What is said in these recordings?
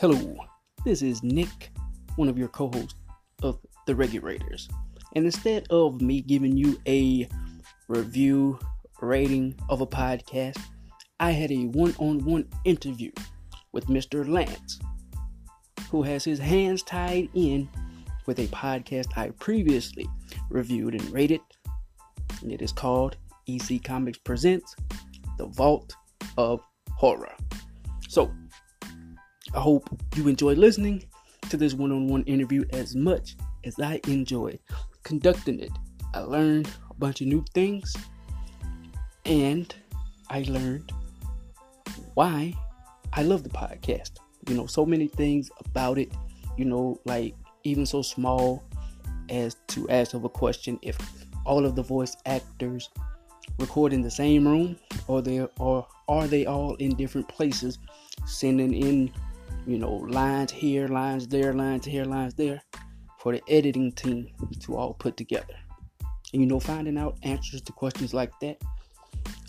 Hello, this is Nick, one of your co hosts of The ReguRaters. And instead of me giving you a review rating of a podcast, I had a one on one interview with Mr. Lance, who has his hands tied in with a podcast I previously reviewed and rated. And it is called EC Comics Presents The Vault of Horror. So, I hope you enjoy listening to this one on one interview as much as I enjoyed conducting it. I learned a bunch of new things and I learned why I love the podcast. You know, so many things about it, you know, like even so small as to ask of a question if all of the voice actors record in the same room or they or are they all in different places sending in you know, lines here, lines there, lines here, lines there for the editing team to all put together. And you know, finding out answers to questions like that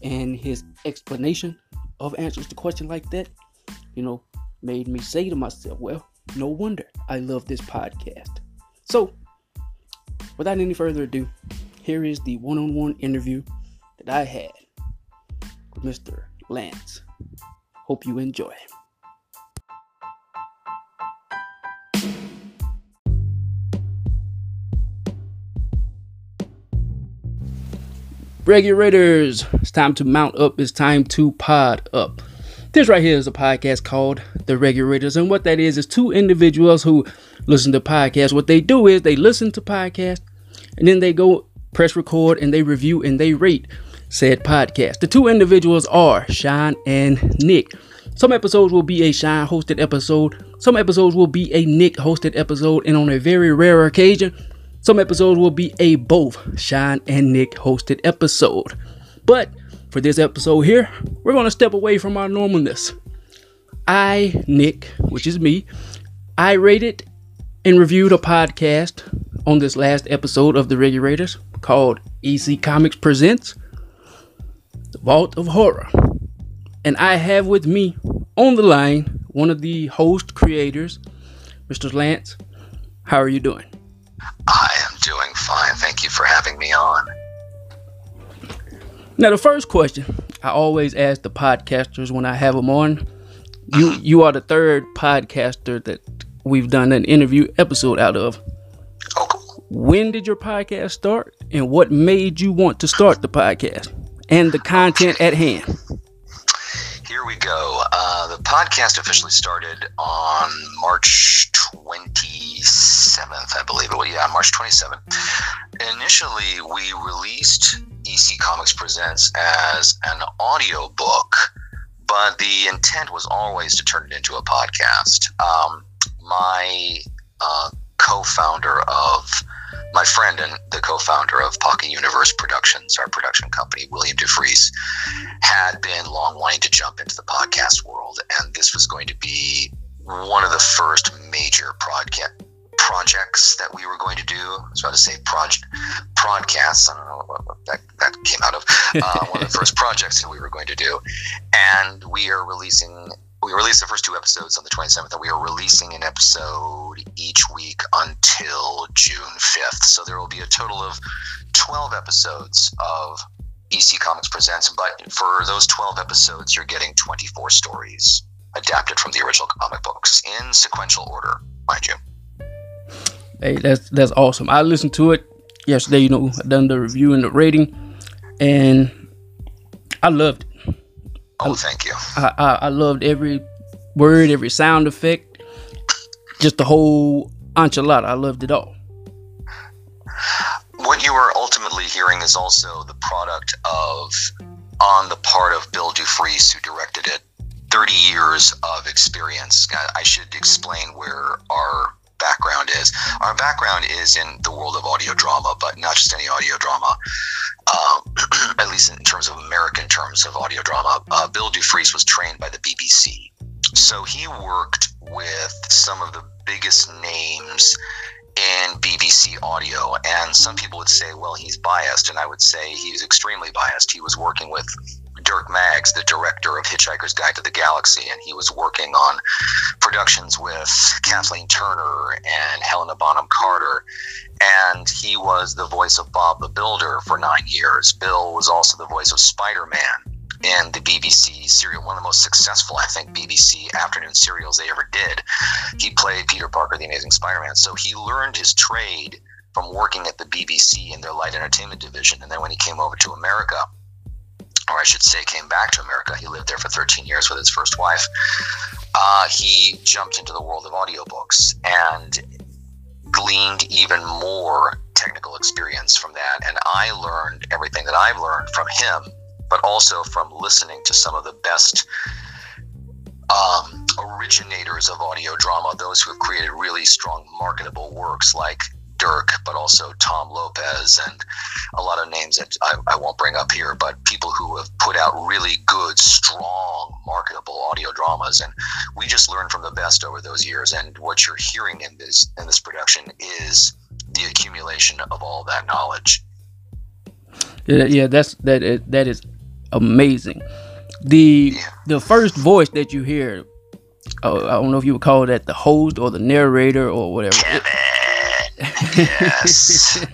and his explanation of answers to questions like that, you know, made me say to myself, well, no wonder I love this podcast. So, without any further ado, here is the one on one interview that I had with Mr. Lance. Hope you enjoy. ReguRaters, it's time to mount up. It's time to pod up. This right here is a podcast called The ReguRaters. And what that is, is two individuals who listen to podcasts. What they do is they listen to podcasts and then they go press record and they review and they rate said podcast. The two individuals are Sean and Nick. Some episodes will be a Sean hosted episode, some episodes will be a Nick hosted episode, and on a very rare occasion, some episodes will be a both Sean and Nick hosted episode. But for this episode here, we're going to step away from our normalness. I, Nick, which is me, I rated and reviewed a podcast on this last episode of The ReguRaters called EC Comics Presents The Vault of Horror. And I have with me on the line one of the host creators, Mr. Lance. How are you doing? For having me on. Now, the first question I always ask the podcasters when I have them on. You you are the third podcaster that we've done an interview episode out of. Oh, cool. When did your podcast start, and what made you want to start the podcast, and the content at hand? Here we go. Uh, the podcast officially started on March 27th, I believe it was. Yeah, March 27th. Initially, we released EC Comics Presents as an audio book, but the intent was always to turn it into a podcast. Um, my uh, co-founder of my friend and the co-founder of Pocket Universe Productions, our production company, William Dufris, had been long wanting to jump into the podcast world, and this was going to be one of the first major project projects that we were going to do. I was about to say project podcasts. I don't know what that, that came out of. Uh, one of the first projects that we were going to do, and we are releasing. We released the first two episodes on the 27th, and we are releasing an episode each week until June 5th. So there will be a total of 12 episodes of EC Comics Presents. But for those 12 episodes, you're getting 24 stories adapted from the original comic books in sequential order, mind you. Hey, that's that's awesome. I listened to it yesterday. You know, I done the review and the rating, and I loved it. Oh, thank you. I, I, I loved every word, every sound effect, just the whole enchilada. I loved it all. What you are ultimately hearing is also the product of, on the part of Bill Dufris, who directed it, 30 years of experience. I should explain where our background is. Our background is in the world of audio drama, but not just any audio drama. Um, at least in terms of American terms of audio drama, uh, Bill Dufris was trained by the BBC, so he worked with some of the biggest names in BBC audio. And some people would say, well, he's biased. And I would say he's extremely biased. He was working with Dirk Maggs, the director of Hitchhiker's Guide to the Galaxy, and he was working on productions with Kathleen Turner and Helena Bonham Carter. And he was the voice of Bob the Builder for nine years. Bill was also the voice of Spider Man in the BBC serial, one of the most successful, I think, BBC afternoon serials they ever did. He played Peter Parker, the Amazing Spider Man. So he learned his trade from working at the BBC in their light entertainment division. And then when he came over to America, or I should say, came back to America, he lived there for 13 years with his first wife. Uh, he jumped into the world of audiobooks and gleaned even more technical experience from that. And I learned everything that I've learned from him but also from listening to some of the best um, originators of audio drama, those who have created really strong marketable works like Dirk, but also Tom Lopez and a lot of names that I, I, won't bring up here, but people who have put out really good, strong, marketable audio dramas. And we just learned from the best over those years. And what you're hearing in this in this production is the accumulation of all that knowledge. Yeah, yeah, that's that. That is amazing. The the first voice that you hear, uh, I don't know if you would call that the host or the narrator or whatever. Kevin. yes.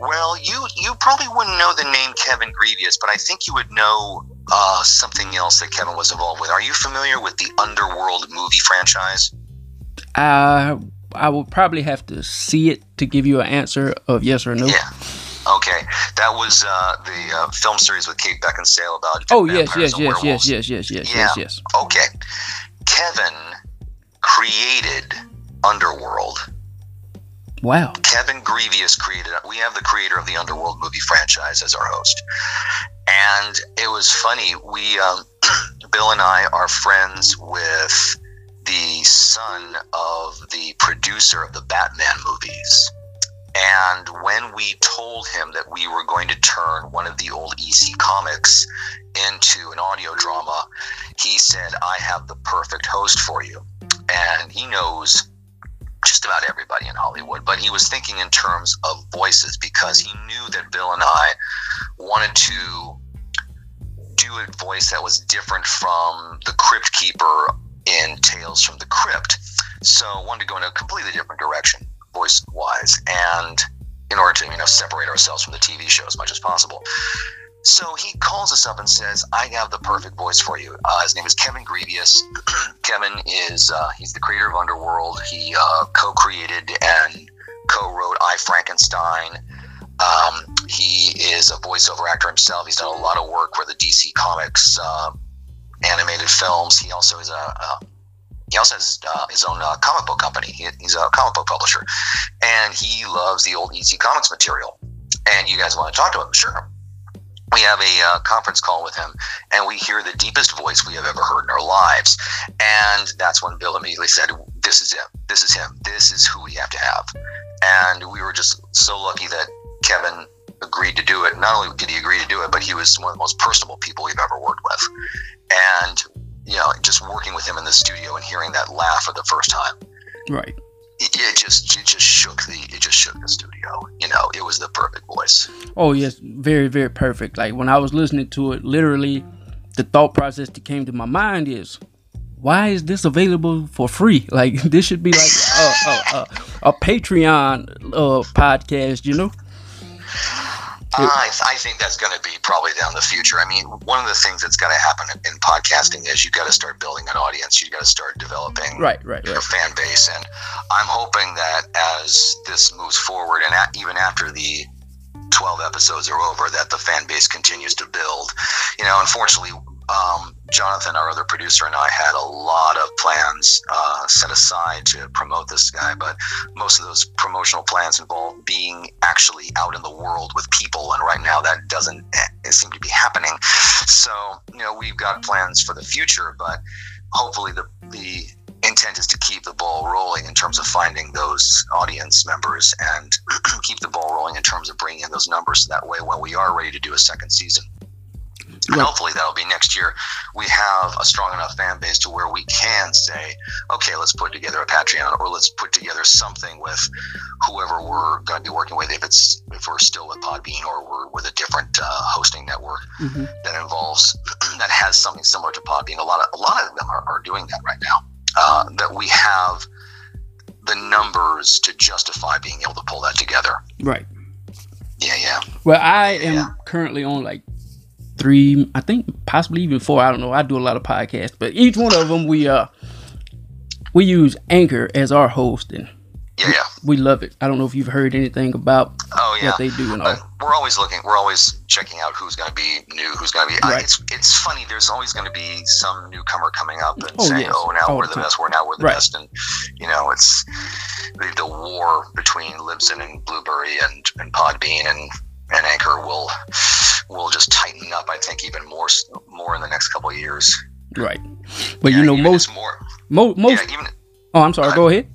well, you you probably wouldn't know the name Kevin Grevioux, but I think you would know uh, something else that Kevin was involved with. Are you familiar with the Underworld movie franchise? Uh, I would probably have to see it to give you an answer of yes or no. Yeah. Okay, that was uh, the uh, film series with Kate Beckinsale about. Oh yes, yes, yes, yes, yes, yes, yes, yeah. yes, yes. Okay, Kevin created Underworld. Wow. Kevin Grevioux created. We have the creator of the Underworld movie franchise as our host, and it was funny. We, um, Bill and I, are friends with the son of the producer of the Batman movies. And when we told him that we were going to turn one of the old EC comics into an audio drama, he said, I have the perfect host for you. And he knows just about everybody in Hollywood, but he was thinking in terms of voices because he knew that Bill and I wanted to do a voice that was different from the Crypt Keeper in Tales from the Crypt. So wanted to go in a completely different direction voice wise, and in order to you know separate ourselves from the TV show as much as possible. So he calls us up and says, "I have the perfect voice for you." Uh, his name is Kevin Grevioux. Kevin is uh, he's the creator of Underworld. He uh, co-created and co-wrote I Frankenstein. Um, he is a voiceover actor himself. He's done a lot of work for the DC Comics uh, animated films. He also is a, a he also has uh, his own uh, comic book company. He, he's a comic book publisher, and he loves the old EC Comics material. And you guys want to talk to him? Sure. We have a uh, conference call with him, and we hear the deepest voice we have ever heard in our lives. And that's when Bill immediately said, "This is him. This is him. This is who we have to have." And we were just so lucky that Kevin agreed to do it. Not only did he agree to do it, but he was one of the most personable people we've ever worked with. And you know, just working with him in the studio and hearing that laugh for the first time. Right. It, it, just it just shook the it just shook the studio. You know, it was the perfect voice. Oh yes, very very perfect. Like when I was listening to it, literally, the thought process that came to my mind is, why is this available for free? Like this should be like a, a, a, a Patreon uh, podcast, you know? Uh, I, I think that's going to be probably down the future. I mean, one of the things that's got to happen in podcasting is you got to start building an audience. You got to start developing right, right, right. fan base, and I'm hoping that as this moves forward, and even after the 12 episodes are over, that the fan base continues to build. You know, unfortunately, um, Jonathan, our other producer, and I had a lot of plans uh, set aside to promote this guy, but most of those promotional plans involve being actually out in the world with people, and right now that doesn't eh, seem to be happening. So, you know, we've got plans for the future, but hopefully the the intent is to keep the ball rolling in terms of finding those audience members and keep the ball rolling in terms of bringing in those numbers. So that way, when we are ready to do a second season, Hopefully that'll be next year. We have a strong enough fan base to where we can say, okay, let's put together a Patreon or let's put together something with whoever we're going to be working with. If it's if we're still with Podbean or we're with a different uh, hosting network mm-hmm. that involves that has something similar to Podbean. A lot of a lot of them are, are doing that right now. Uh, that we have the numbers to justify being able to pull that together. Right. Yeah, yeah. Well, I am yeah. currently on like three, I think possibly even four. I don't know. I do a lot of podcasts, but each one of them we uh we use Anchor as our host, and yeah, yeah. we love it. I don't know if you've heard anything about oh, yeah. what they do and all. Uh, we're always looking. We're always checking out who's going to be new, who's going to be. Right. I, it's it's funny. There's always going to be some newcomer coming up and oh, saying, yes. "Oh, now all we're the, the best. We're now we're the right. best." And you know, it's the, the war between Libsyn and Blubrry and and Podbean and and Anchor will will just tighten up. I think even more more in the next couple of years. Right, but yeah, you know most more mo- most. Yeah, even, oh, I'm sorry. Go ahead.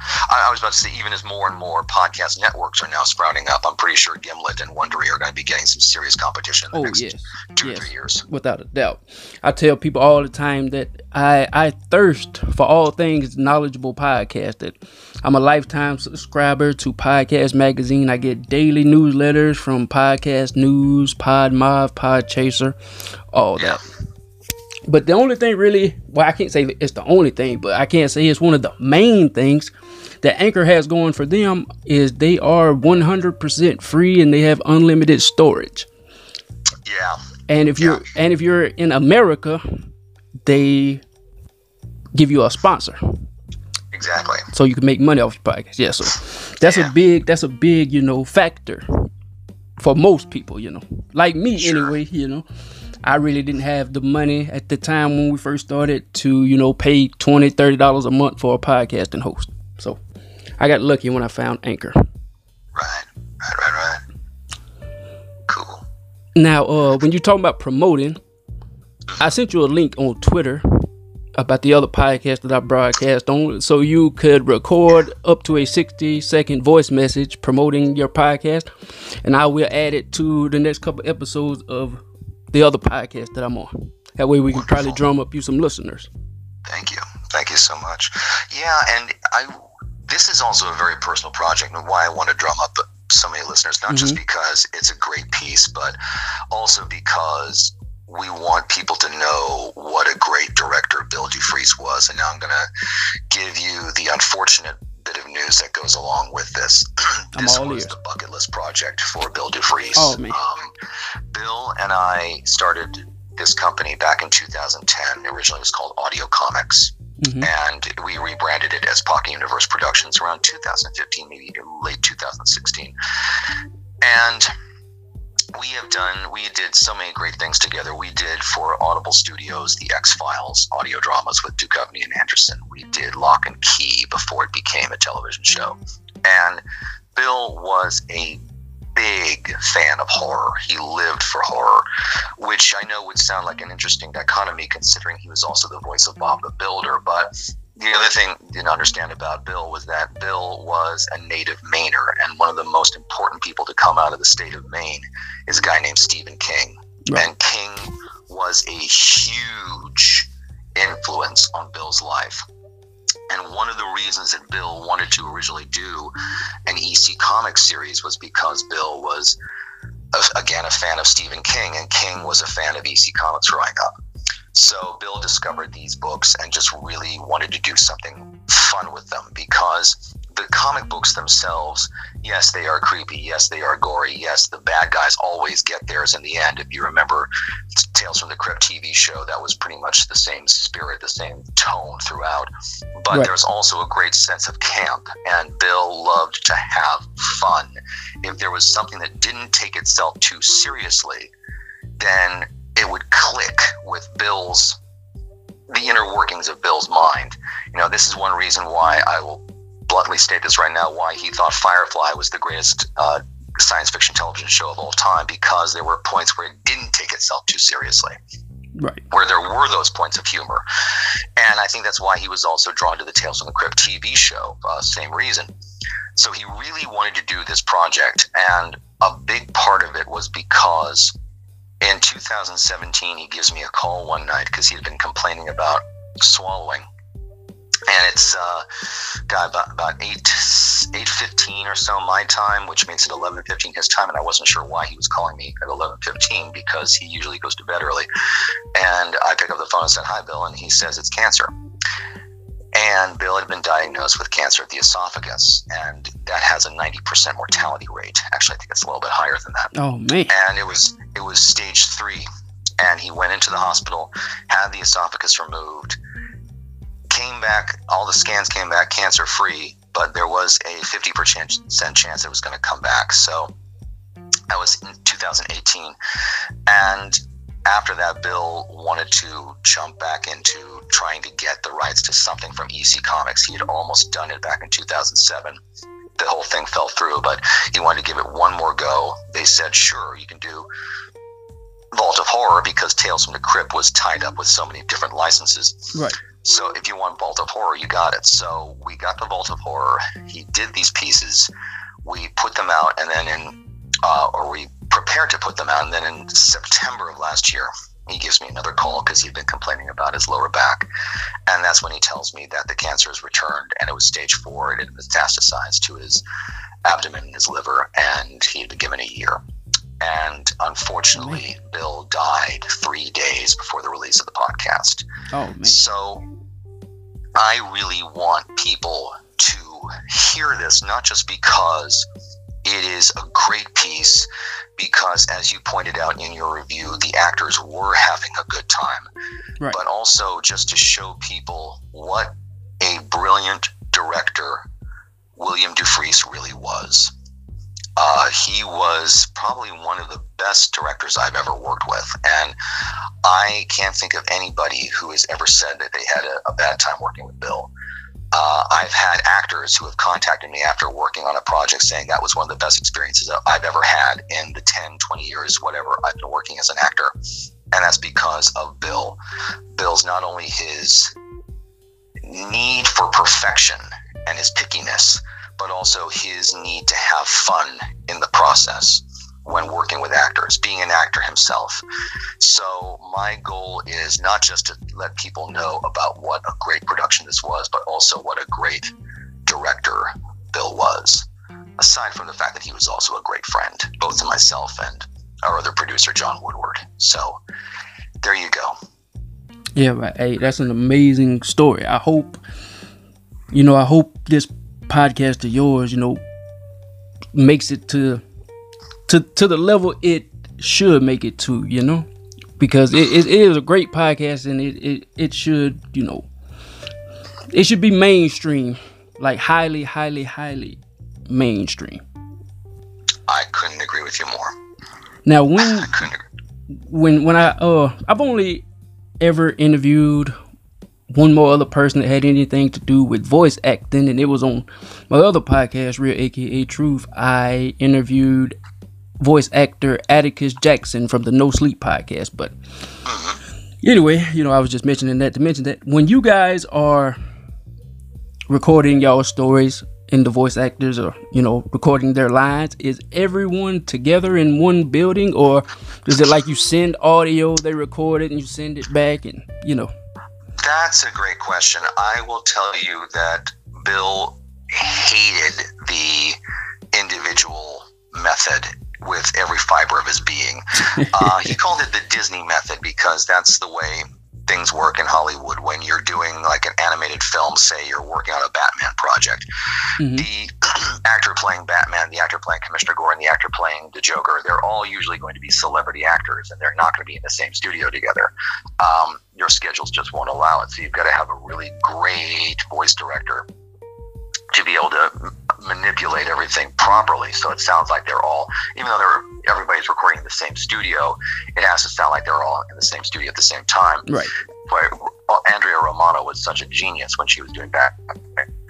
I, I, was about to say, even as more and more podcast networks are now sprouting up, I'm pretty sure Gimlet and Wondery are going to be getting some serious competition in the oh, next yes. two yes. or three years. Without a doubt. I tell people all the time that I, I thirst for all things knowledgeable podcasting. I'm a lifetime subscriber to Podcast Magazine. I get daily newsletters from Podcast News, Podmob, Podchaser, all yeah. that. But the only thing really, well, I can't say it's the only thing, but I can't say it's one of the main things that Anchor has going for them is they are 100% free and they have unlimited storage. Yeah. And if you're yeah. and if you're in America, they give you a sponsor. Exactly. So you can make money off your podcast. Yeah, so that's yeah. a big that's a big, you know, factor for most people, you know. Like me sure. anyway, you know. I really didn't have the money at the time when we first started to, you know, pay 20 $30 a month for a podcasting host. I got lucky when I found Anchor. Right, right, right, right. Cool. Now, uh, when you're talking about promoting, I sent you a link on Twitter about the other podcast that I broadcast on, so you could record up to a 60 second voice message promoting your podcast, and I will add it to the next couple episodes of the other podcast that I'm on. That way we can Wonderful. probably drum up you some listeners. Thank you. Thank you so much. Yeah, and I this is also a very personal project and why I want to drum up so many listeners, not mm-hmm. just because it's a great piece, but also because we want people to know what a great director Bill Dufris was. And now I'm going to give you the unfortunate bit of news that goes along with this. this was ears. the bucket list project for Bill Dufris. Oh, me. Um, Bill and I started this company back in 2010. Originally, it was called Audio Comics. Mm-hmm. And we rebranded it as Pocket Universe Productions around 2015, maybe late 2016. And we have done, we did so many great things together. We did for Audible Studios the X Files audio dramas with Duchovny and Anderson. We did Lock and Key before it became a television show. And Bill was a big fan of horror. He lived for horror, which I know would sound like an interesting dichotomy considering he was also the voice of Bob the Builder. The other thing you didn't understand about Bill was that Bill was a native Mainer, and one of the most important people to come out of the state of Maine is a guy named Stephen King. Right. And King was a huge influence on Bill's life. And one of the reasons that Bill wanted to originally do an EC Comics series was because Bill was, a, again, a fan of Stephen King, and King was a fan of EC Comics growing up. So Bill discovered these books and just really wanted to do something fun with them because the comic books themselves, yes, they are creepy. Yes, they are gory. Yes, the bad guys always get theirs in the end. If you remember Tales from the Crypt TV show, that was pretty much the same spirit, the same tone throughout. But right. there's also a great sense of camp, and Bill loved to have fun. If there was something that didn't take itself too seriously, then it would click with Bill's the inner workings of Bill's mind. You know, this is one reason why I will bluntly state this right now why he thought Firefly was the greatest uh, science fiction television show of all time because there were points where it didn't take itself too seriously. Right. Where there were those points of humor. And I think that's why he was also drawn to the Tales from the Crypt TV show, uh, same reason. So he really wanted to do this project. And a big part of it was because in in 2017, he gives me a call one night because he had been complaining about swallowing. And it's uh, got about, about 8, 8.15 or so my time, which makes it 11.15 his time. And I wasn't sure why he was calling me at 11.15 because he usually goes to bed early. And I pick up the phone and said, hi, Bill. And he says it's cancer. And Bill had been diagnosed with cancer of the esophagus, and that has a 90% mortality rate. Actually, I think it's a little bit higher than that. Oh man! And it was it was stage three, and he went into the hospital, had the esophagus removed, came back. All the scans came back cancer free, but there was a 50% chance it was going to come back. So that was in 2018, and after that, Bill wanted to jump back into trying to get the rights to something from EC Comics. He had almost done it back in 2007. The whole thing fell through, but he wanted to give it one more go. They said, sure, you can do Vault of Horror because Tales from the Crypt was tied up with so many different licenses. Right. So if you want Vault of Horror, you got it. So we got the Vault of Horror. He did these pieces. We put them out, and then in, uh, or we prepared to put them out. And then in September of last year, he gives me another call because he'd been complaining about his lower back. And that's when he tells me that the cancer has returned and it was stage four. It had metastasized to his abdomen and his liver, and he had been given a year. And unfortunately, oh, Bill died three days before the release of the podcast. Oh, man. So I really want people to hear this, not just because it is a great piece because, as you pointed out in your review, the actors were having a good time. Right. But also just to show people what a brilliant director William Dufris really was. Uh, he was probably one of the best directors I've ever worked with. And I can't think of anybody who has ever said that they had a, a bad time working with Bill. Uh, I've had actors who have contacted me after working on a project saying that was one of the best experiences I've ever had in the 10, 20 years, whatever I've been working as an actor. And that's because of Bill. Bill's not only his need for perfection and his pickiness, but also his need to have fun in the process when working with actors, being an actor himself. So my goal is not just to let people know about what a great production this was, but also what a great director Bill was. Aside from the fact that he was also a great friend, both to myself and our other producer, John Woodward. So there you go. Yeah, but hey, that's an amazing story. I hope, you know, I hope this podcast of yours, you know, makes it to to to the level it should make it to, you know, because it, it, is a great podcast and it, it it should you know it should be mainstream, like highly, highly, highly mainstream. I couldn't agree with you more. Now when when when I uh I've only ever interviewed one more other person that had anything to do with voice acting, and it was on my other podcast, Real AKA Truth. I interviewed voice actor Atticus Jackson from the No Sleep podcast. But anyway, you know, I was just mentioning that to mention that when you guys are recording y'all stories and the voice actors are, you know, recording their lines, is everyone together in one building or is it like you send audio, they record it and you send it back and, you know? That's a great question. I will tell you that Bill hated the individual method with every fiber of his being. Uh, he called it the Disney method because that's the way things work in Hollywood when you're doing like an animated film, say you're working on a Batman project. Mm-hmm. The actor playing Batman, the actor playing Commissioner Gordon, the actor playing the Joker, they're all usually going to be celebrity actors and they're not going to be in the same studio together. Um, your schedules just won't allow it. So you've got to have a really great voice director to be able to manipulate everything properly. So it sounds like they're all even though they're everybody's recording in the same studio it has to sound like they're all in the same studio at the same time. Right. But uh, andrea romano was such a genius when she was doing that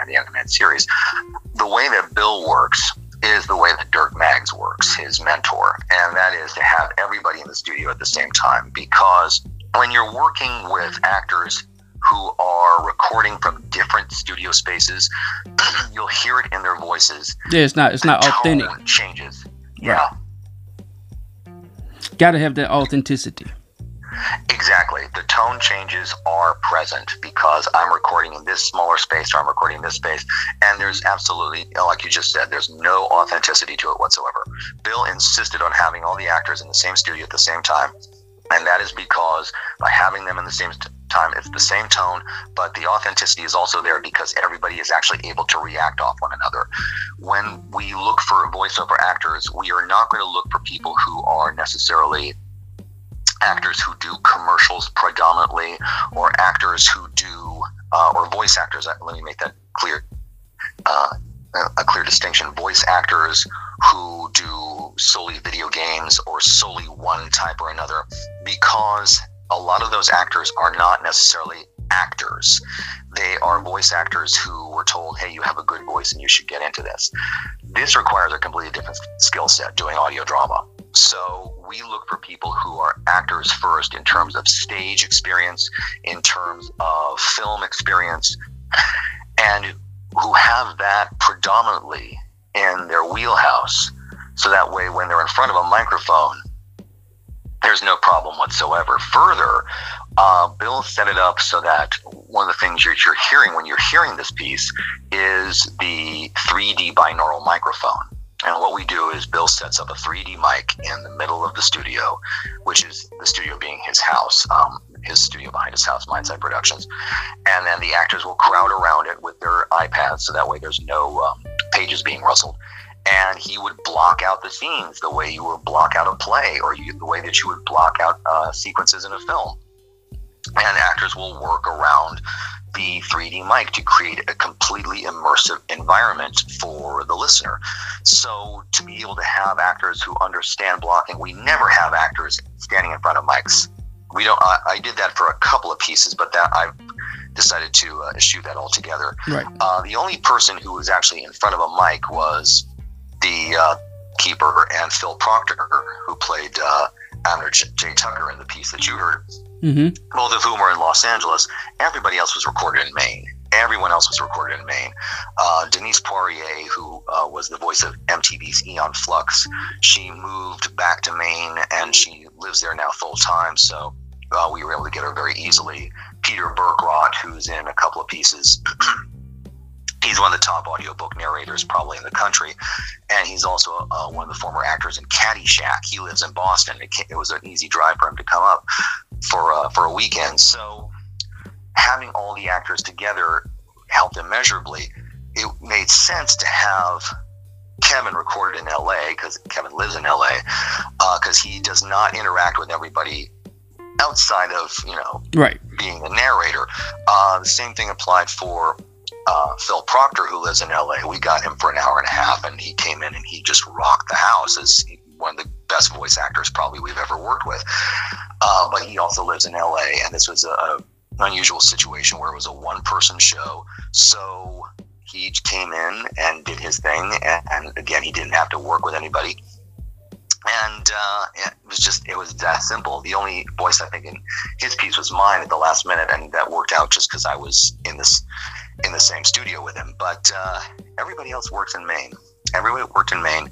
in the animated series. The way that bill works is the way that dirk maggs works his mentor and that is to have everybody in the studio at the same time because when you're working with actors who are recording from different studio spaces, you'll hear it in their voices. Yeah, it's not it's not authentic. Changes. Yeah. Got to have that authenticity. Exactly. The tone changes are present because I'm recording in this smaller space or I'm recording in this space. And there's absolutely, like you just said, there's no authenticity to it whatsoever. Bill insisted on having all the actors in the same studio at the same time. And that is because by having them in the same time, it's the same tone, but the authenticity is also there because everybody is actually able to react off one another. When we look for voiceover actors, we are not going to look for people who are necessarily actors who do commercials predominantly, or actors who do, uh, or voice actors. Uh, let me make that clear. Uh, a clear distinction. Voice actors who do solely video games or solely one type or another, because a lot of those actors are not necessarily actors. They are voice actors who were told, hey, you have a good voice and you should get into this. This requires a completely different skill set doing audio drama. So we look for people who are actors first in terms of stage experience, in terms of film experience, and who have that predominantly in their wheelhouse. So that way, when they're in front of a microphone, there's no problem whatsoever. Further, uh, Bill set it up so that one of the things you're, you're hearing when you're hearing this piece is the 3D binaural microphone. And what we do is Bill sets up a 3D mic in the middle of the studio, which is the studio being his house, um, his studio behind his house, Mindside Productions. And then the actors will crowd around it with their iPads, so that way there's no um, pages being rustled. And he would block out the scenes the way you would block out a play, or you, the way that you would block out uh, sequences in a film. And actors will work around the 3D mic to create a completely immersive environment for the listener. So to be able to have actors who understand blocking, we never have actors standing in front of mics. We don't. I, I did that for a couple of pieces, but that I've decided to uh, eschew that altogether. Right. Uh, the only person who was actually in front of a mic was the uh, keeper and Phil Proctor, who played uh, Abner J. J. Tucker in the piece that you heard mm-hmm. both of whom were in Los Angeles. Everybody else was recorded in Maine. Everyone else was recorded in Maine. Uh, Denise Poirier, who uh, was the voice of MTV's Aeon Flux, she moved back to Maine and she lives there now full time. So uh, we were able to get her very easily. Peter Berkrot, who's in a couple of pieces. He's one of the top audiobook narrators probably in the country and he's also uh, one of the former actors in caddyshack he lives in boston it, it, was an easy drive for him to come up for uh, for a weekend. So having all the actors together helped immeasurably. It made sense to have Kevin recorded in LA because Kevin lives in LA because uh, he does not interact with everybody outside of you know right being a narrator. Uh, the same thing applied for uh, Phil Proctor, who lives in LA. We got him for an hour and a half, and he came in and he just rocked the house as one of the best voice actors probably we've ever worked with. Uh, but he also lives in LA, and this was a, a unusual situation where it was a one person show. So he came in and did his thing, and, and again, he didn't have to work with anybody. And uh, it was just, it was that simple. The only voice I think in his piece was mine at the last minute, and that worked out just because I was in this in the same studio with him. But uh, everybody else works in Maine. Everybody worked in Maine,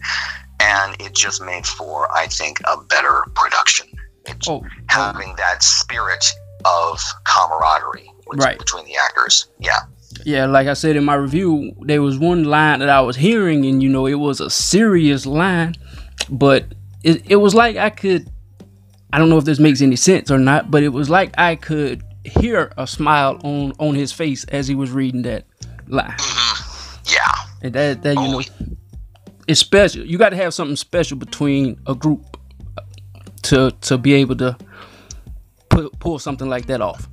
and it just made for, I think, a better production. It's oh, having oh. that spirit of camaraderie right. between the actors. Yeah. Yeah, like I said in my review, there was one line that I was hearing, and you know, it was a serious line, but it, it was like I could, I don't know if this makes any sense or not, but it was like I could hear a smile on on his face as he was reading that line. Mm-hmm. Yeah. And that, that you oh, know, it's special. You got to have something special between a group to to be able to pull, pull something like that off.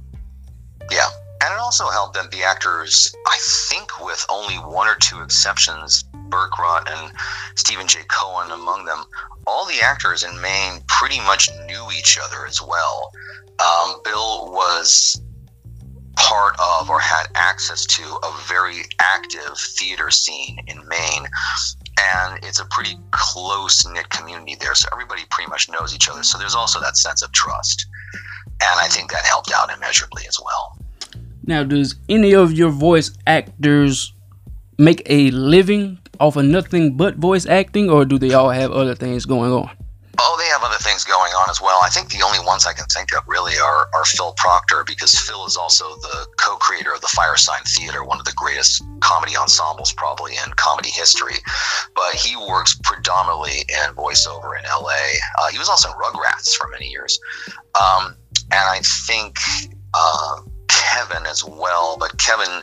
Yeah, and it also helped that the actors, I think, with only one or two exceptions, Berkrot and Stephen J. Cohen among them, all the actors in Maine pretty much knew each other as well. Um, Bill was part of or had access to a very active theater scene in Maine and it's a pretty close knit community there. So everybody pretty much knows each other. So there's also that sense of trust, and I think that helped out immeasurably as well. Now, does any of your voice actors make a living off of nothing but voice acting, or do they all have other things going on? Oh, they have other things going on as well. I think the only ones I can think of really are, are Phil Proctor because Phil is also the co-creator of the Firesign Theater, one of the greatest comedy ensembles probably in comedy history. But he works predominantly in voiceover in LA. Uh, he was also in Rugrats for many years, um, and I think. Uh, Kevin as well, but Kevin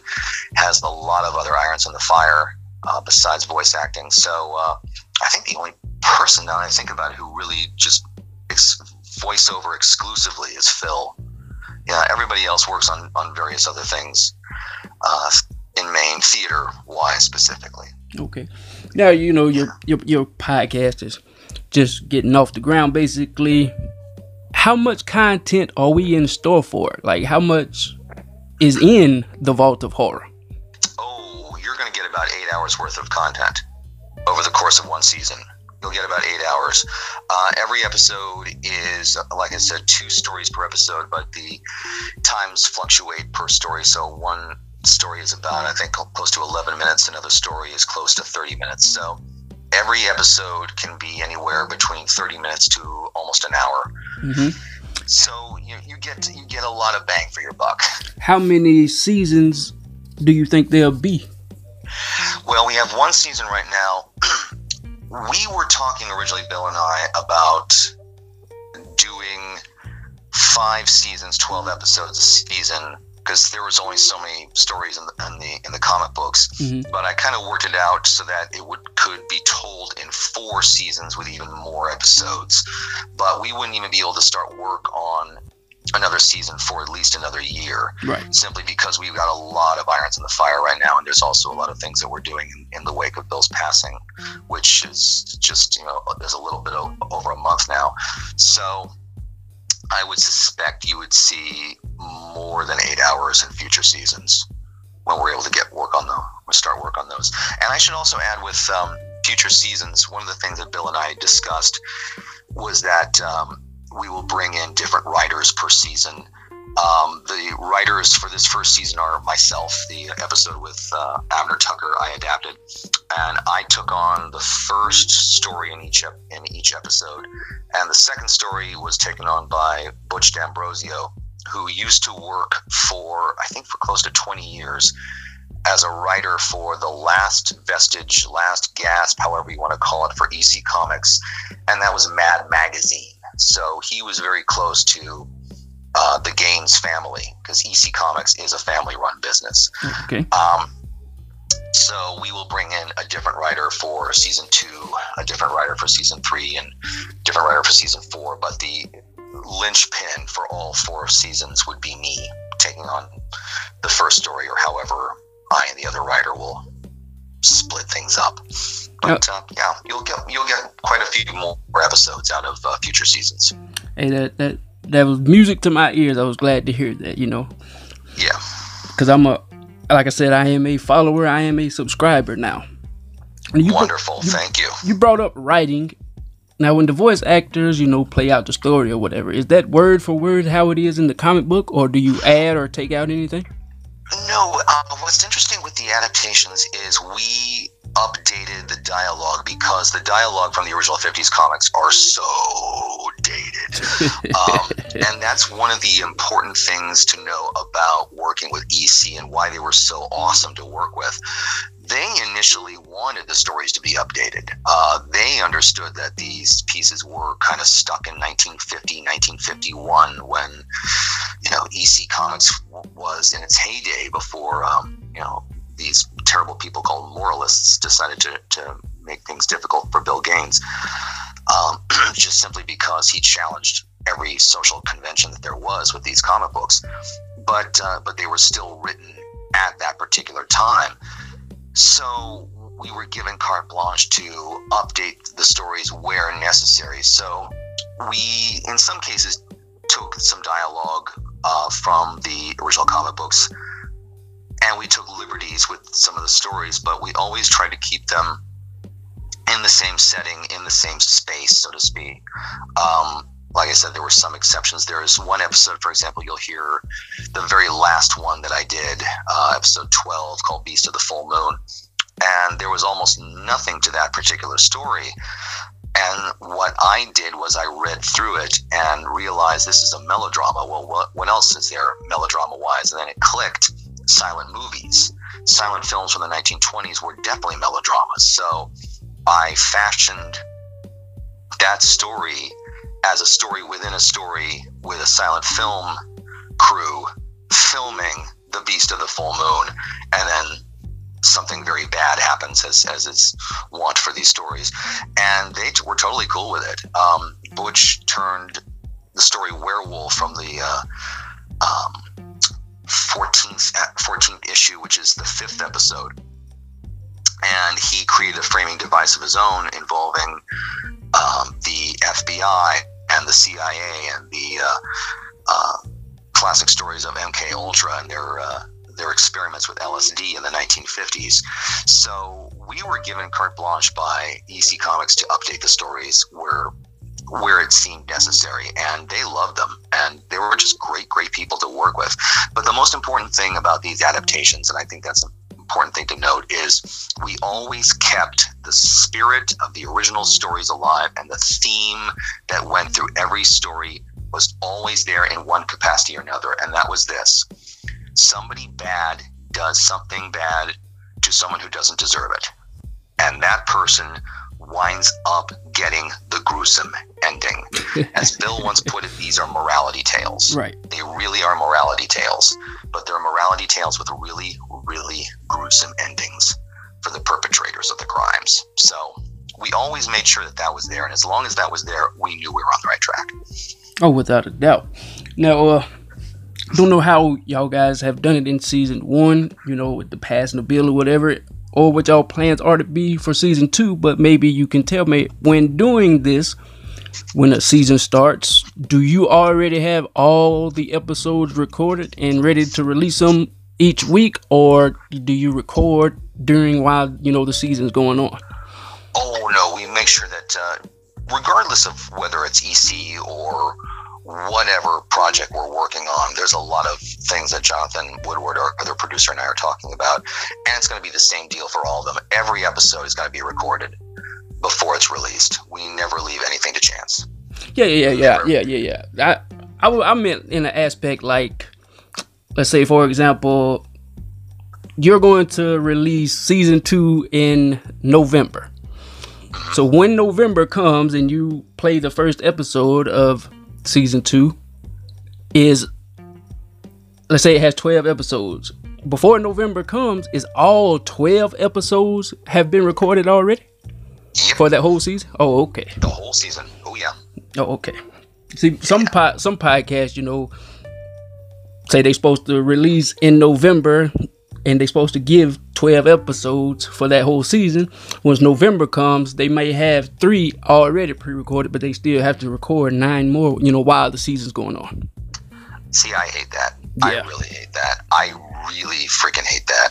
has a lot of other irons in the fire uh, besides voice acting. So uh, I think the only person now I think about who really just ex- voiceover exclusively is Phil. Yeah, everybody else works on, on various other things uh, in Maine, theater wise specifically. Okay. Now you know your, your your podcast is just getting off the ground basically. How much content are we in store for? Like how much is in the Vault of Horror? About eight hours worth of content over the course of one season. You'll get about eight hours. Uh, every episode is, like I said, two stories per episode, but the times fluctuate per story. So one story is about, I think, close to 11 minutes. Another story is close to 30 minutes. So every episode can be anywhere between 30 minutes to almost an hour. Mm-hmm. So you, you get you get a lot of bang for your buck. How many seasons do you think there'll be? Well, we have one season right now. we were talking originally, Bill and I, about doing five seasons, twelve episodes a season, because there was only so many stories in the in the, in the comic books. Mm-hmm. But I kind of worked it out so that it would could be told in four seasons with even more episodes. But we wouldn't even be able to start work on another season for at least another year. Right. Simply because we've got a lot of irons in the fire right now, and there's also a lot of things that we're doing in, in the wake of Bill's passing, which is just you know there's a little bit of, over a month now. So I would suspect you would see more than eight hours in future seasons when we're able to get work on them, start work on those. And I should also add with um, future seasons, one of the things that Bill and I discussed was that. Um, we will bring in different writers per season. Um, the writers for this first season are myself. The episode with uh, Abner Tucker I adapted, and I took on the first story in each ep- in each episode, and the second story was taken on by Butch D'Ambrosio, who used to work for I think for close to 20 years as a writer for the last vestige, last gasp, however you want to call it, for EC Comics, and that was Mad Magazine. So he was very close to uh, the Gaines family because EC Comics is a family run business. Okay. Um, so we will bring in a different writer for season two, a different writer for season three, and different writer for season four. But the linchpin for all four seasons would be me taking on the first story, or however I and the other writer will split things up. But uh, yeah, you'll get you'll get quite a few more episodes out of uh, future seasons. Hey, that that that was music to my ears. I was glad to hear that. You know. Yeah. Because I'm a, like I said, I am a follower. I am a subscriber now. You Wonderful. you, Thank you. You brought up writing. Now, when the voice actors, you know, play out the story or whatever, is that word for word how it is in the comic book, or do you add or take out anything? No. Uh, what's interesting with the adaptations is we updated the dialogue because the dialogue from the original 50s comics are so dated. um, and that's one of the important things to know about working with EC and why they were so awesome to work with. They initially wanted the stories to be updated. Uh, they understood that these pieces were kind of stuck in 1950, 1951 when, you know, EC Comics was in its heyday before, um, you know, these terrible people called moralists decided to, to make things difficult for Bill Gaines, um, just simply because he challenged every social convention that there was with these comic books. But uh, but they were still written at that particular time, so we were given carte blanche to update the stories where necessary. So we, in some cases, took some dialogue uh, from the original comic books and we took liberties with some of the stories, but we always tried to keep them in the same setting, in the same space, so to speak. Um, like I said, there were some exceptions. There is one episode, for example, you'll hear the very last one that I did, uh, episode 12, called Beast of the Full Moon. And there was almost nothing to that particular story. And what I did was I read through it and realized this is a melodrama. Well, what, what else is there melodrama wise? And then it clicked silent movies. Silent films from the 1920s were definitely melodramas. So I fashioned that story as a story within a story with a silent film crew filming the Beast of the Full Moon, and then something very bad happens, as as is wont for these stories, and they t- were totally cool with it. Um, Butch turned the story werewolf from the uh, um, 14th 14th issue, which is the fifth episode, and he created a framing device of his own involving um, the FBI and the CIA and the uh, uh, classic stories of MK Ultra and their uh, their experiments with LSD in the 1950s. So we were given carte blanche by EC Comics to update the stories where where it seemed necessary and they loved them and they were just great great people to work with but the most important thing about these adaptations and i think that's an important thing to note is we always kept the spirit of the original stories alive and the theme that went through every story was always there in one capacity or another and that was this somebody bad does something bad to someone who doesn't deserve it. And that person winds up getting the gruesome ending. As Bill once put it, these are morality tales. Right. They really are morality tales, but they're morality tales with really, really gruesome endings for the perpetrators of the crimes. So we always made sure that that was there, and as long as that was there, we knew we were on the right track. Oh, without a doubt. Now, uh, don't know how y'all guys have done it in season one, you know, with the passing the bill or whatever, or what y'all plans are to be for season two, but maybe you can tell me when doing this, when the season starts, do you already have all the episodes recorded and ready to release them each week, or do you record during while you know the season's going on? Oh no, we make sure that uh, regardless of whether it's EC or whatever project we're working on. There's a lot of things that Jonathan Woodward, our other producer, and I are talking about, and it's going to be the same deal for all of them. Every episode is going to be recorded before it's released. We never leave anything to chance. Yeah, yeah, yeah, yeah, yeah, yeah, yeah. I, I, I meant in an aspect like, let's say, for example, you're going to release season two in November. Mm-hmm. So when November comes and you play the first episode of season two is let's say it has 12 episodes. Before november comes is all 12 episodes have been recorded already? Yep. for that whole season? Oh okay. The whole season. Oh yeah. Oh okay. See some po- some podcasts you know say they're supposed to release in november and they're supposed to give 12 episodes for that whole season. Once November comes, they may have three already pre-recorded, but they still have to record nine more, you know, while the season's going on. See, I hate that. Yeah. I really hate that. I really freaking hate that.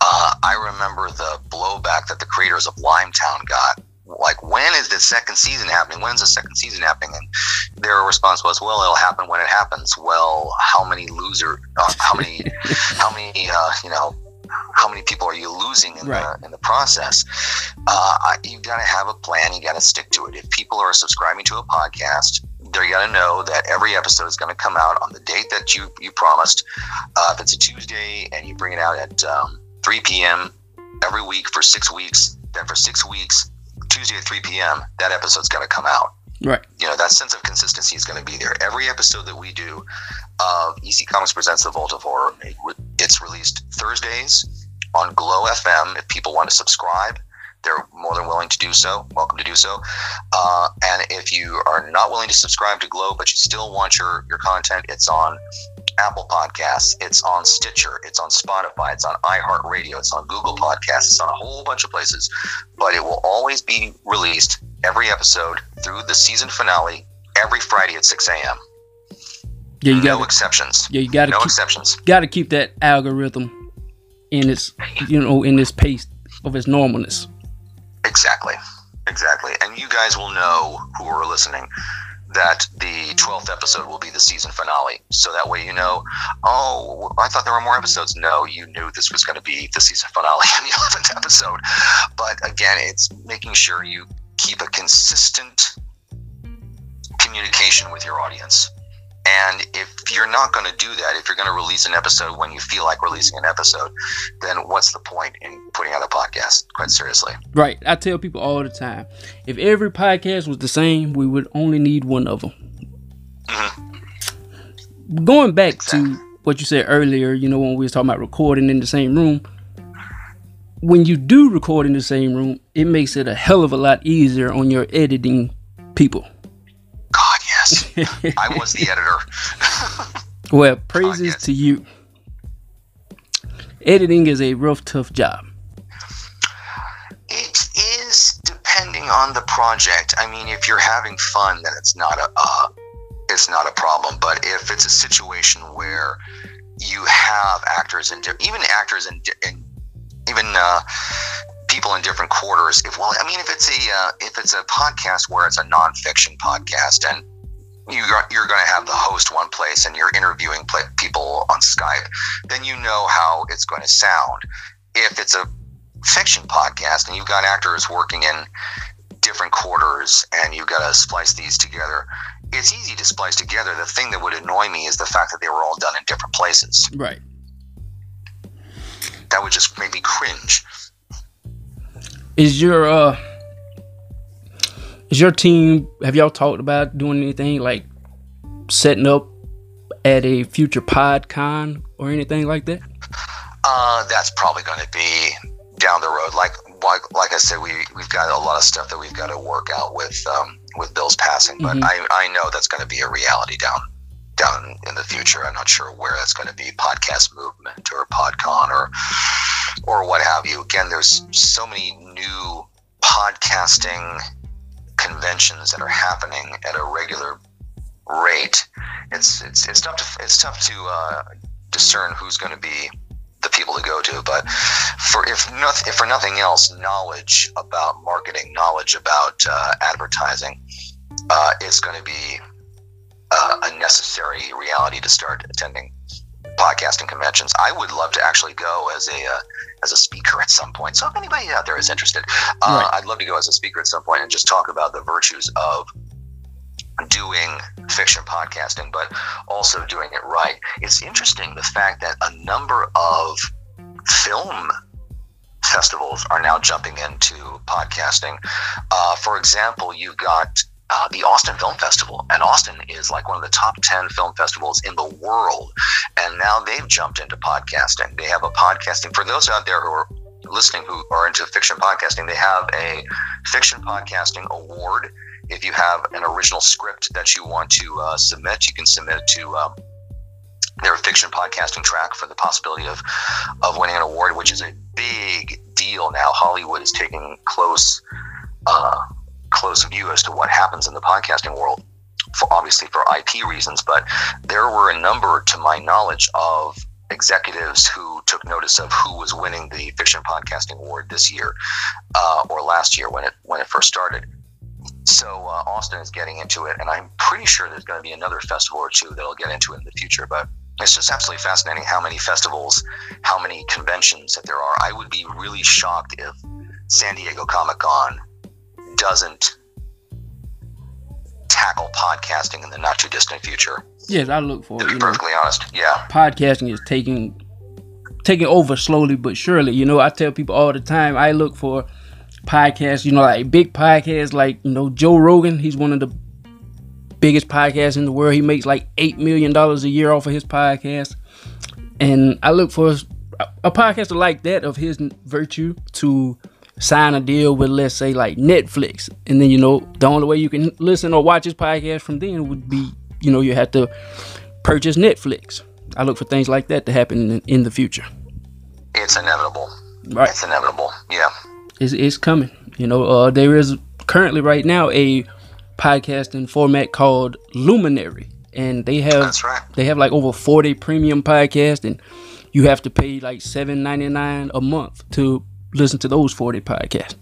Uh, I remember the blowback that the creators of Limetown got like when is the second season happening? When's the second season happening? And their response was well. It'll happen when it happens. Well how many loser uh, how many how many uh, you know how many people are you losing in right. the in the process? Uh, you got to have a plan. You got to stick to it. If people are subscribing to a podcast they're going to know that every episode is going to come out on the date that you you promised. Uh, if it's a tuesday and you bring it out at um, 3 p.m every week for six weeks then for six weeks Tuesday at 3 p.m., that episode's going to come out. Right. You know, that sense of consistency is going to be there. Every episode that we do of EC Comics Presents The Vault of Horror, it's released Thursdays on Glow FM. If people want to subscribe, they're more than willing to do so. Welcome to do so. Uh, and if you are not willing to subscribe to Glow, but you still want your, your content, it's on Apple Podcasts, it's on Stitcher, it's on Spotify, it's on iHeartRadio, it's on Google Podcasts, it's on a whole bunch of places. But it will always be released every episode through the season finale every Friday at 6 a.m. Yeah, you got no exceptions. Yeah, you got no keep, exceptions. Got to keep that algorithm in its, you know, in this pace of its normalness. Exactly, exactly. And you guys will know who are listening that the 12th episode will be the season finale. So that way you know, oh, I thought there were more episodes. No, you knew this was going to be the season finale in the 11th episode. But again, it's making sure you keep a consistent communication with your audience. And if you're not going to do that, if you're going to release an episode when you feel like releasing an episode, then what's the point in putting out a podcast? Quite seriously. Right. I tell people all the time if every podcast was the same, we would only need one of them. Mm-hmm. Going back exactly. to what you said earlier, you know, when we was talking about recording in the same room, when you do record in the same room, it makes it a hell of a lot easier on your editing people. I was the editor. well, praises to you. Editing is a rough, tough job. It is depending on the project. I mean, if you're having fun, then it's not a uh, it's not a problem. But if it's a situation where you have actors and even actors and even uh, people in different quarters. If well, I mean, if it's a uh, if it's a podcast where it's a nonfiction podcast and you you're going to have the host one place and you're interviewing people on Skype, then you know how it's going to sound. If it's a fiction podcast and you've got actors working in different quarters and you've got to splice these together, it's easy to splice together. The thing that would annoy me is the fact that they were all done in different places. Right. That would just make me cringe. Is your uh is your team have y'all talked about doing anything like setting up at a future PodCon or anything like that? Uh, that's probably going to be down the road. Like, like, like I said, we we've got a lot of stuff that we've got to work out with um, with Bill's passing, but mm-hmm. I I know that's going to be a reality down down in the future. I'm not sure where that's going to be, podcast movement or PodCon or or what have you. Again, there's so many new podcasting conventions that are happening at a regular rate. It's it's it's tough to it's tough to uh, discern who's going to be the people to go to. But for if nothing, if for nothing else, knowledge about marketing, knowledge about uh, advertising, uh, is going to be uh, a necessary reality to start attending podcasting conventions. I would love to actually go as a uh, as a speaker at some point. So if anybody out there is interested, uh, right. I'd love to go as a speaker at some point and just talk about the virtues of doing fiction podcasting, but also doing it right. It's interesting the fact that a number of film festivals are now jumping into podcasting. Uh, for example, you got uh, the Austin Film Festival, and Austin is like one of the top 10 film festivals in the world. And now they've jumped into podcasting. They have a podcasting, for those out there who are listening who are into fiction podcasting, they have a fiction podcasting award. If you have an original script that you want to uh, submit, you can submit it to um, their fiction podcasting track for the possibility of, of winning an award, which is a big deal now. Hollywood is taking close. Uh, close view as to what happens in the podcasting world, for obviously for IP reasons. But there were a number, to my knowledge, of executives who took notice of who was winning the fiction podcasting award this year uh, or last year when it when it first started. So uh, Austin is getting into it, and I'm pretty sure there's going to be another festival or two that'll get into it in the future. But it's just absolutely fascinating how many festivals, how many conventions that there are. I would be really shocked if San Diego Comic Con doesn't tackle podcasting in the not too distant future. Yes, I look for to be perfectly know, honest. Yeah, podcasting is taking taking over slowly but surely. You know, I tell people all the time I look for podcasts. You know, like big podcasts, like you know Joe Rogan. He's one of the biggest podcasts in the world. He makes like eight million dollars a year off of his podcast, and I look for a podcaster like that of his virtue to sign a deal with let's say like Netflix and then you know the only way you can listen or watch his podcast from then would be you know you have to purchase Netflix. I look for things like that to happen in, in the future. It's inevitable. Right. It's inevitable. Yeah. It's, it's coming. You know, uh, there is currently right now a podcasting format called Luminary, and they have right. they have like over forty premium podcasts, and you have to pay like seven ninety nine a month to listen to those 40 podcasts.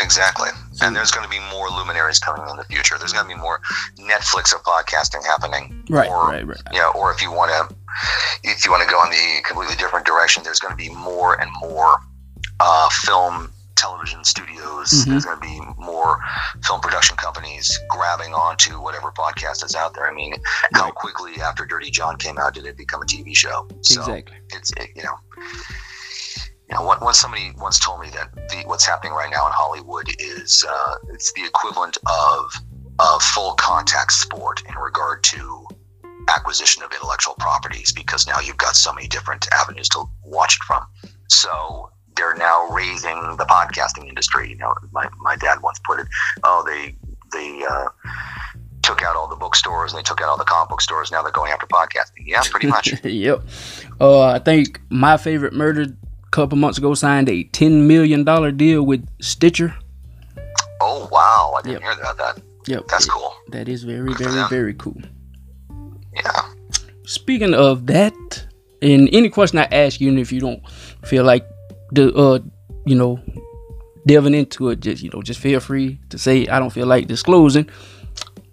Exactly. And there's going to be more luminaries coming in the future. There's going to be more Netflix of podcasting happening. Right, or, right, right. Yeah, or if you want to if you want to go in the completely different direction, there's going to be more and more uh, film television studios. Mm-hmm. There's going to be more film production companies grabbing onto whatever podcast is out there. I mean, how quickly after Dirty John came out did it become a TV show? So exactly. It's it, you know. You know, once somebody once told me that the, what's happening right now in Hollywood is uh, it's the equivalent of a full contact sport in regard to acquisition of intellectual properties because now you've got so many different avenues to watch it from. So they're now raising the podcasting industry. You know, my, my dad once put it, oh, they they uh, took out all the bookstores and they took out all the comic book stores. Now they're going after podcasting. Yeah, pretty much. yep. Uh, I think my favorite murder a couple months ago signed a ten million dollar deal with Stitcher. Oh wow! I didn't yep. hear about that. Yep, that's cool. That is very, Good very, very cool. Yeah. Speaking of that, and any question I ask you, and if you don't feel like the uh, you know, delving into it, just you know, just feel free to say I don't feel like disclosing.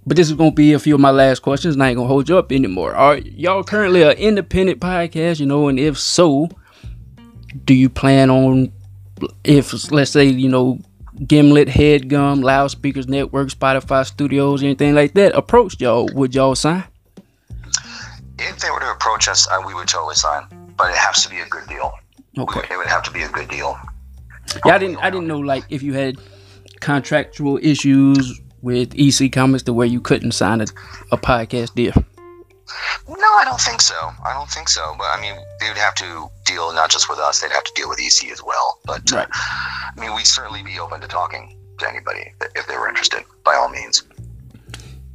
But this is gonna be a few of my last questions, and I ain't gonna hold you up anymore. Are y'all currently an independent podcast? You know, and if so, do you plan on if let's say you know Gimlet, Headgum, Loudspeakers Network, Spotify Studios, anything like that approached y'all, would y'all sign? If they were to approach us, uh, we would totally sign. But it has to be a good deal. Okay. Would, it would have to be a good deal. Yeah, I didn't. I didn't know like if you had contractual issues with EC Comics to where you couldn't sign a, a podcast deal. No, I don't think so. I don't think so. But I mean, they would have to deal not just with us; they'd have to deal with EC as well. But uh, right. uh, I mean, we'd certainly be open to talking to anybody if they were interested, by all means.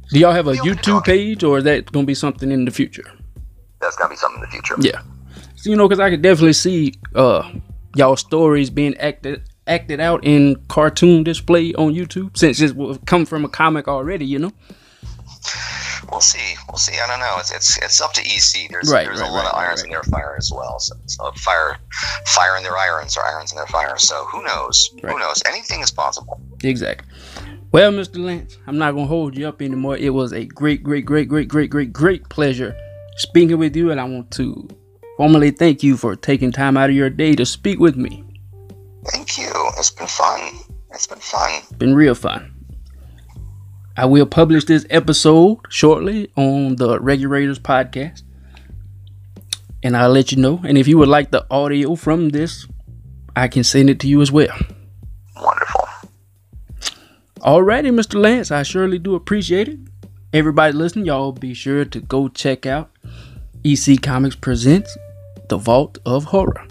Do y'all have a YouTube page, or is that going to be something in the future? That's going to be something in the future. Yeah, so, you know, because I could definitely see uh, y'all stories being acted acted out in cartoon display on YouTube, since it come from a comic already. You know we'll see. We'll see. I don't know. It's it's, it's up to EC. There's right, there's right, a lot right, of irons in their fire as well. So, so, fire fire in their irons or irons in their fire. So who knows? Who knows? Anything is possible. Exactly. Well, Mr. Lance, I'm not gonna hold you up anymore. It was a great, great, great, great, great, great, great pleasure speaking with you, and I want to formally thank you for taking time out of your day to speak with me. Thank you. It's been fun. It's been fun. Been real fun. I will publish this episode shortly on the ReguRaters podcast. And I'll let you know. And if you would like the audio from this, I can send it to you as well. Wonderful. Alrighty, Mr. Lance. I surely do appreciate it. Everybody listening, y'all be sure to go check out EC Comics Presents The Vault of Horror.